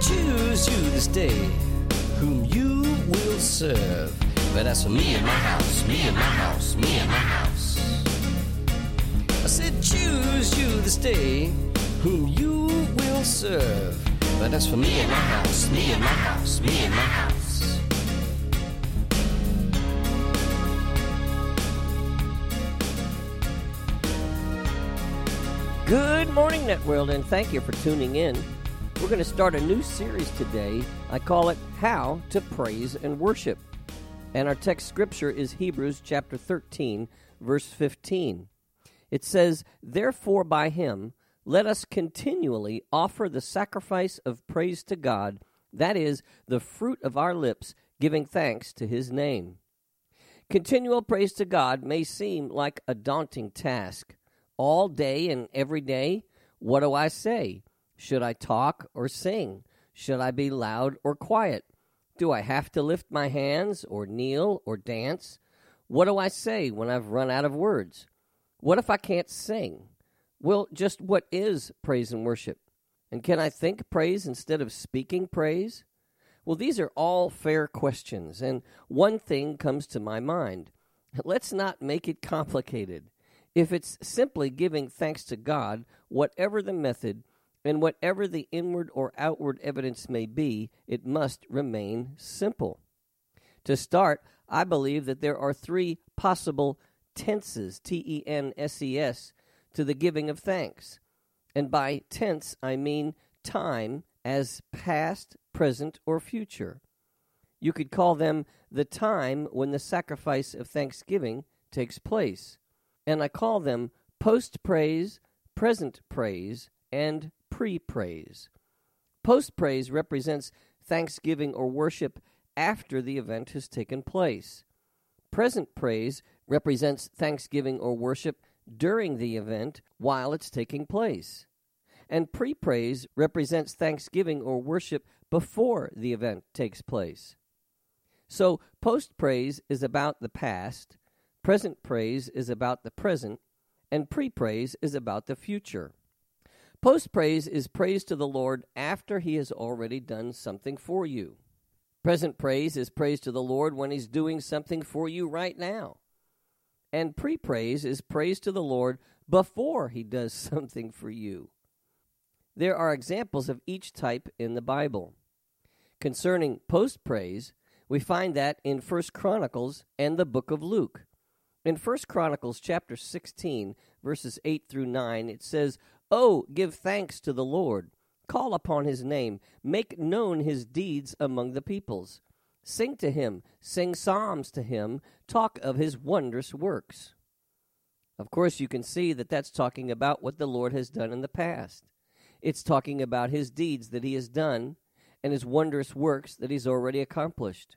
Choose you this day whom you will serve. But as for me and my house, me and my house, me and my house. I said, choose you this day whom you will serve. But as for me and my house, me and my house, me and my house. Good morning, Networld, and thank you for tuning in. We're going to start a new series today. I call it How to Praise and Worship. And our text scripture is Hebrews chapter 13, verse 15. It says, Therefore, by him, let us continually offer the sacrifice of praise to God, that is, the fruit of our lips, giving thanks to his name. Continual praise to God may seem like a daunting task all day and every day? What do I say? Should I talk or sing? Should I be loud or quiet? Do I have to lift my hands or kneel or dance? What do I say when I've run out of words? What if I can't sing? Well, just what is praise and worship? And can I think praise instead of speaking praise? Well, these are all fair questions, and one thing comes to my mind. Let's not make it complicated. If it's simply giving thanks to God, whatever the method and whatever the inward or outward evidence may be, it must remain simple. To start, I believe that there are three possible tenses, T E N S E S, to the giving of thanks. And by tense, I mean time as past, present, or future. You could call them the time when the sacrifice of thanksgiving takes place and I call them post praise, present praise, and pre praise. Post praise represents thanksgiving or worship after the event has taken place. Present praise represents thanksgiving or worship during the event while it's taking place. And pre praise represents thanksgiving or worship before the event takes place. So, post praise is about the past, Present praise is about the present, and pre praise is about the future. Post praise is praise to the Lord after He has already done something for you. Present praise is praise to the Lord when He's doing something for you right now. And pre praise is praise to the Lord before He does something for you. There are examples of each type in the Bible. Concerning post praise, we find that in First Chronicles and the book of Luke. In First Chronicles chapter 16, verses 8 through 9, it says, Oh, give thanks to the Lord. Call upon his name. Make known his deeds among the peoples. Sing to him. Sing psalms to him. Talk of his wondrous works. Of course, you can see that that's talking about what the Lord has done in the past. It's talking about his deeds that he has done and his wondrous works that he's already accomplished.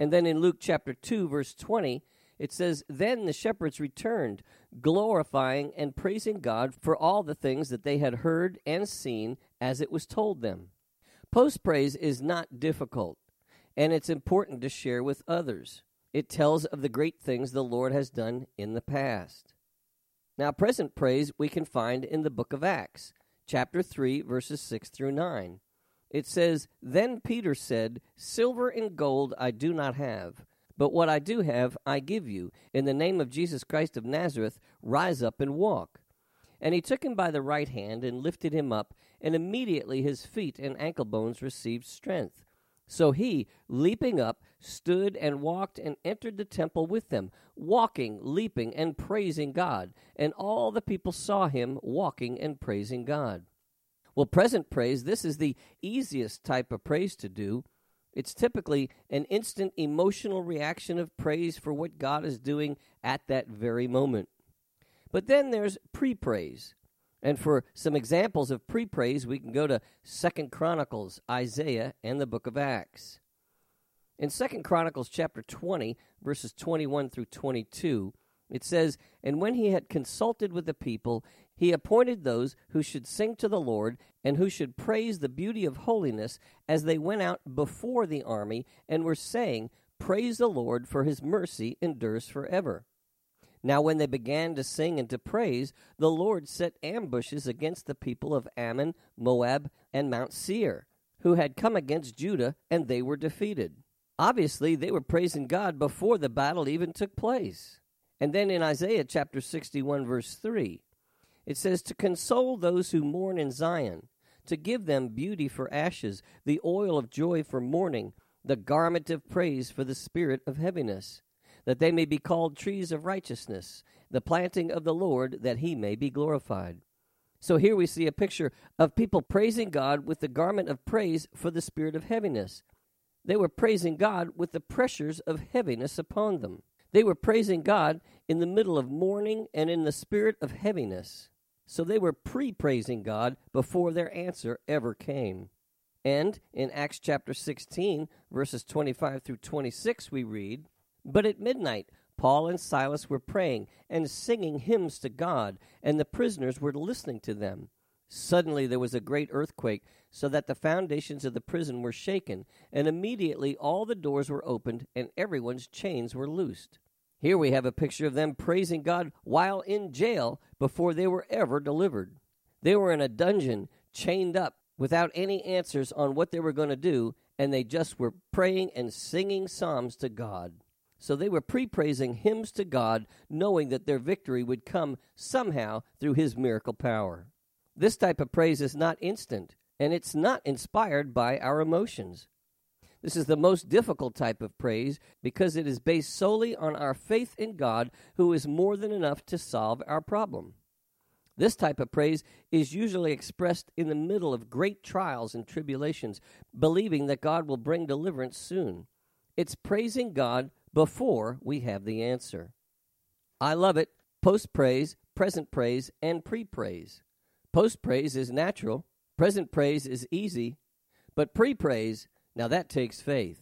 And then in Luke chapter 2, verse 20, it says, Then the shepherds returned, glorifying and praising God for all the things that they had heard and seen as it was told them. Post praise is not difficult, and it's important to share with others. It tells of the great things the Lord has done in the past. Now, present praise we can find in the book of Acts, chapter 3, verses 6 through 9. It says, Then Peter said, Silver and gold I do not have but what I do have, I give you. In the name of Jesus Christ of Nazareth, rise up and walk. And he took him by the right hand and lifted him up, and immediately his feet and ankle bones received strength. So he, leaping up, stood and walked and entered the temple with them, walking, leaping, and praising God. And all the people saw him walking and praising God. Well, present praise, this is the easiest type of praise to do. It's typically an instant emotional reaction of praise for what God is doing at that very moment. But then there's pre praise. And for some examples of pre praise, we can go to Second Chronicles, Isaiah, and the book of Acts. In Second Chronicles chapter 20, verses 21 through 22, it says, And when he had consulted with the people, he appointed those who should sing to the Lord and who should praise the beauty of holiness as they went out before the army and were saying, Praise the Lord, for his mercy endures forever. Now, when they began to sing and to praise, the Lord set ambushes against the people of Ammon, Moab, and Mount Seir, who had come against Judah, and they were defeated. Obviously, they were praising God before the battle even took place. And then in Isaiah chapter 61, verse 3, it says, To console those who mourn in Zion, to give them beauty for ashes, the oil of joy for mourning, the garment of praise for the spirit of heaviness that they may be called trees of righteousness, the planting of the Lord, that he may be glorified. So here we see a picture of people praising God with the garment of praise for the spirit of heaviness. They were praising God with the pressures of heaviness upon them. They were praising God in the middle of mourning and in the spirit of heaviness. So they were pre praising God before their answer ever came. And in Acts chapter 16, verses 25 through 26, we read, but at midnight, Paul and Silas were praying and singing hymns to God, and the prisoners were listening to them. Suddenly there was a great earthquake, so that the foundations of the prison were shaken, and immediately all the doors were opened, and everyone's chains were loosed. Here we have a picture of them praising God while in jail before they were ever delivered. They were in a dungeon, chained up, without any answers on what they were going to do, and they just were praying and singing psalms to God. So they were pre praising hymns to God, knowing that their victory would come somehow through His miracle power. This type of praise is not instant, and it's not inspired by our emotions. This is the most difficult type of praise because it is based solely on our faith in God, who is more than enough to solve our problem. This type of praise is usually expressed in the middle of great trials and tribulations, believing that God will bring deliverance soon. It's praising God before we have the answer. I love it. Post praise, present praise, and pre praise. Post praise is natural, present praise is easy, but pre praise, now that takes faith.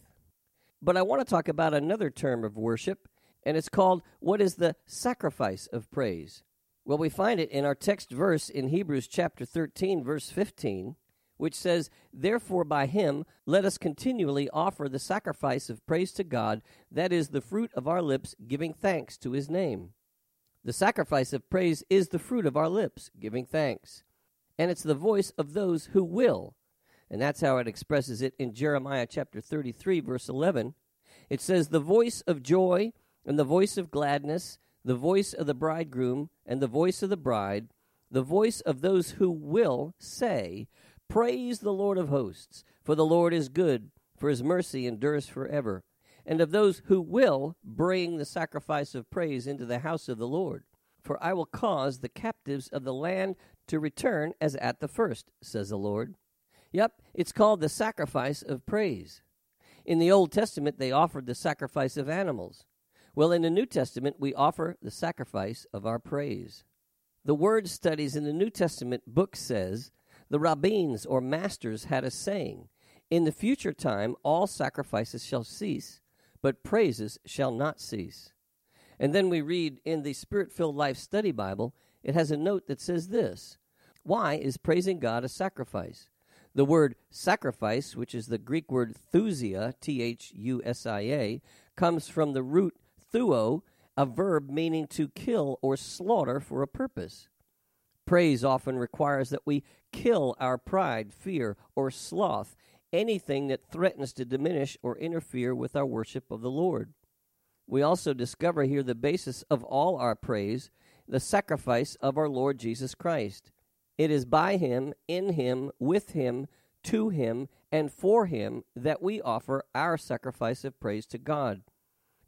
But I want to talk about another term of worship, and it's called what is the sacrifice of praise? Well, we find it in our text verse in Hebrews chapter 13, verse 15 which says, Therefore by him let us continually offer the sacrifice of praise to God, that is the fruit of our lips, giving thanks to his name. The sacrifice of praise is the fruit of our lips, giving thanks. And it's the voice of those who will. And that's how it expresses it in Jeremiah chapter 33, verse 11. It says, The voice of joy and the voice of gladness, the voice of the bridegroom and the voice of the bride, the voice of those who will say, Praise the Lord of hosts, for the Lord is good, for his mercy endures forever. And of those who will bring the sacrifice of praise into the house of the Lord. For I will cause the captives of the land to return as at the first, says the Lord. Yep, it's called the sacrifice of praise. In the Old Testament, they offered the sacrifice of animals. Well, in the New Testament, we offer the sacrifice of our praise. The word studies in the New Testament book says the rabbins or masters had a saying In the future time, all sacrifices shall cease, but praises shall not cease. And then we read in the Spirit filled Life Study Bible, it has a note that says this Why is praising God a sacrifice? The word sacrifice, which is the Greek word thusia, T H U S I A, comes from the root thuo, a verb meaning to kill or slaughter for a purpose. Praise often requires that we kill our pride, fear, or sloth, anything that threatens to diminish or interfere with our worship of the Lord. We also discover here the basis of all our praise, the sacrifice of our Lord Jesus Christ. It is by Him, in Him, with Him, to Him, and for Him that we offer our sacrifice of praise to God.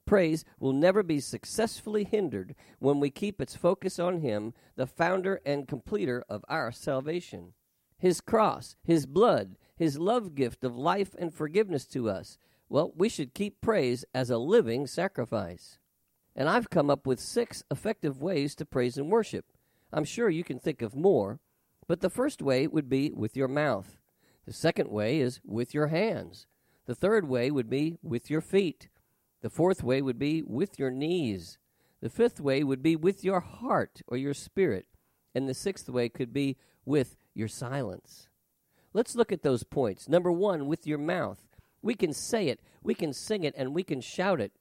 Praise will never be successfully hindered when we keep its focus on Him, the founder and completer of our salvation. His cross, His blood, His love gift of life and forgiveness to us. Well, we should keep praise as a living sacrifice. And I've come up with six effective ways to praise and worship. I'm sure you can think of more, But the first way would be with your mouth. The second way is with your hands. The third way would be with your feet. The fourth way would be with your knees. The fifth way would be with your heart or your spirit. And the sixth way could be with your silence. Let's look at those points. Number one, with your mouth. We can say it, we can sing it, and we can shout it.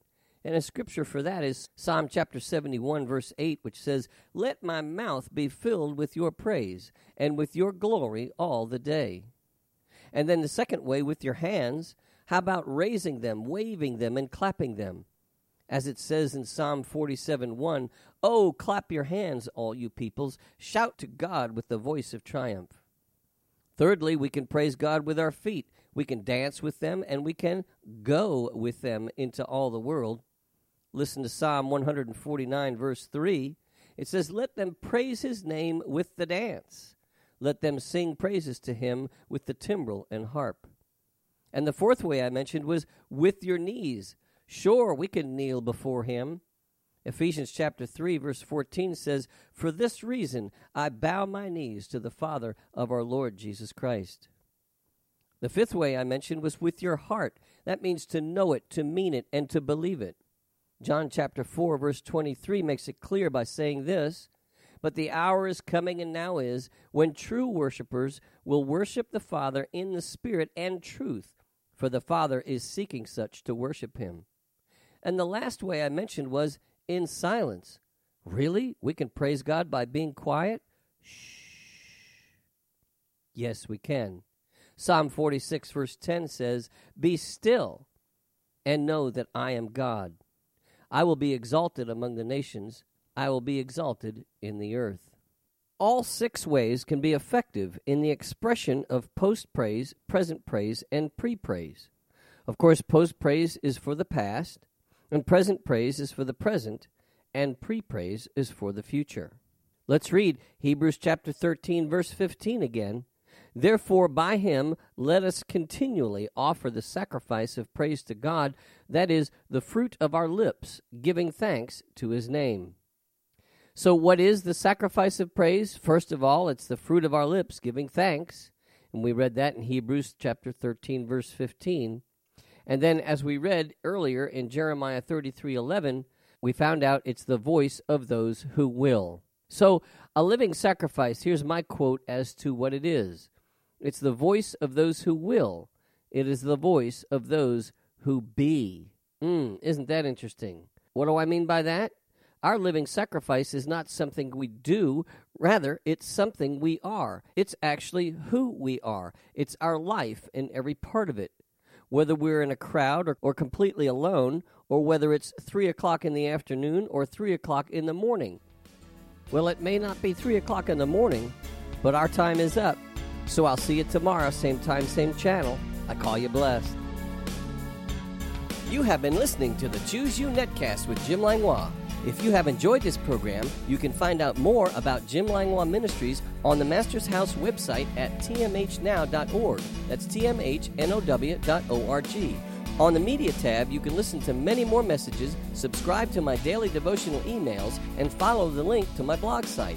And a scripture for that is Psalm chapter 71, verse 8, which says, Let my mouth be filled with your praise, and with your glory all the day. And then the second way, with your hands, how about raising them, waving them, and clapping them? As it says in Psalm 47 1, Oh, clap your hands, all you peoples, shout to God with the voice of triumph. Thirdly, we can praise God with our feet. We can dance with them, and we can go with them into all the world. Listen to Psalm 149, verse 3. It says, Let them praise his name with the dance. Let them sing praises to him with the timbrel and harp. And the fourth way I mentioned was with your knees. Sure, we can kneel before him. Ephesians chapter 3 verse 14 says, "For this reason I bow my knees to the Father of our Lord Jesus Christ." The fifth way I mentioned was with your heart. That means to know it, to mean it, and to believe it. John chapter 4 verse 23 makes it clear by saying this, but the hour is coming and now is when true worshipers will worship the Father in the Spirit and truth, for the Father is seeking such to worship him. And the last way I mentioned was in silence. Really? We can praise God by being quiet? Shh. Yes, we can. Psalm 46, verse 10 says, Be still and know that I am God. I will be exalted among the nations, I will be exalted in the earth. All six ways can be effective in the expression of post praise, present praise, and pre praise. Of course, post praise is for the past, and present praise is for the present, and pre praise is for the future. Let's read Hebrews chapter 13, verse 15 again. Therefore, by him let us continually offer the sacrifice of praise to God, that is, the fruit of our lips, giving thanks to his name. So, what is the sacrifice of praise? First of all, it's the fruit of our lips, giving thanks. And we read that in Hebrews chapter 13, verse 15. And then, as we read earlier in Jeremiah 33 11, we found out it's the voice of those who will. So, a living sacrifice, here's my quote as to what it is it's the voice of those who will, it is the voice of those who be. Mm, isn't that interesting? What do I mean by that? Our living sacrifice is not something we do, rather, it's something we are. It's actually who we are. It's our life in every part of it. Whether we're in a crowd or, or completely alone, or whether it's 3 o'clock in the afternoon or 3 o'clock in the morning. Well, it may not be 3 o'clock in the morning, but our time is up. So I'll see you tomorrow, same time, same channel. I call you blessed. You have been listening to the Choose You Netcast with Jim Langlois. If you have enjoyed this program, you can find out more about Jim Langlois Ministries on the Master's House website at tmhnow.org. That's tmhnow.org. On the Media tab, you can listen to many more messages, subscribe to my daily devotional emails, and follow the link to my blog site.